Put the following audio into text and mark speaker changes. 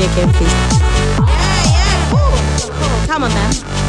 Speaker 1: Yeah, yeah. Come on, man.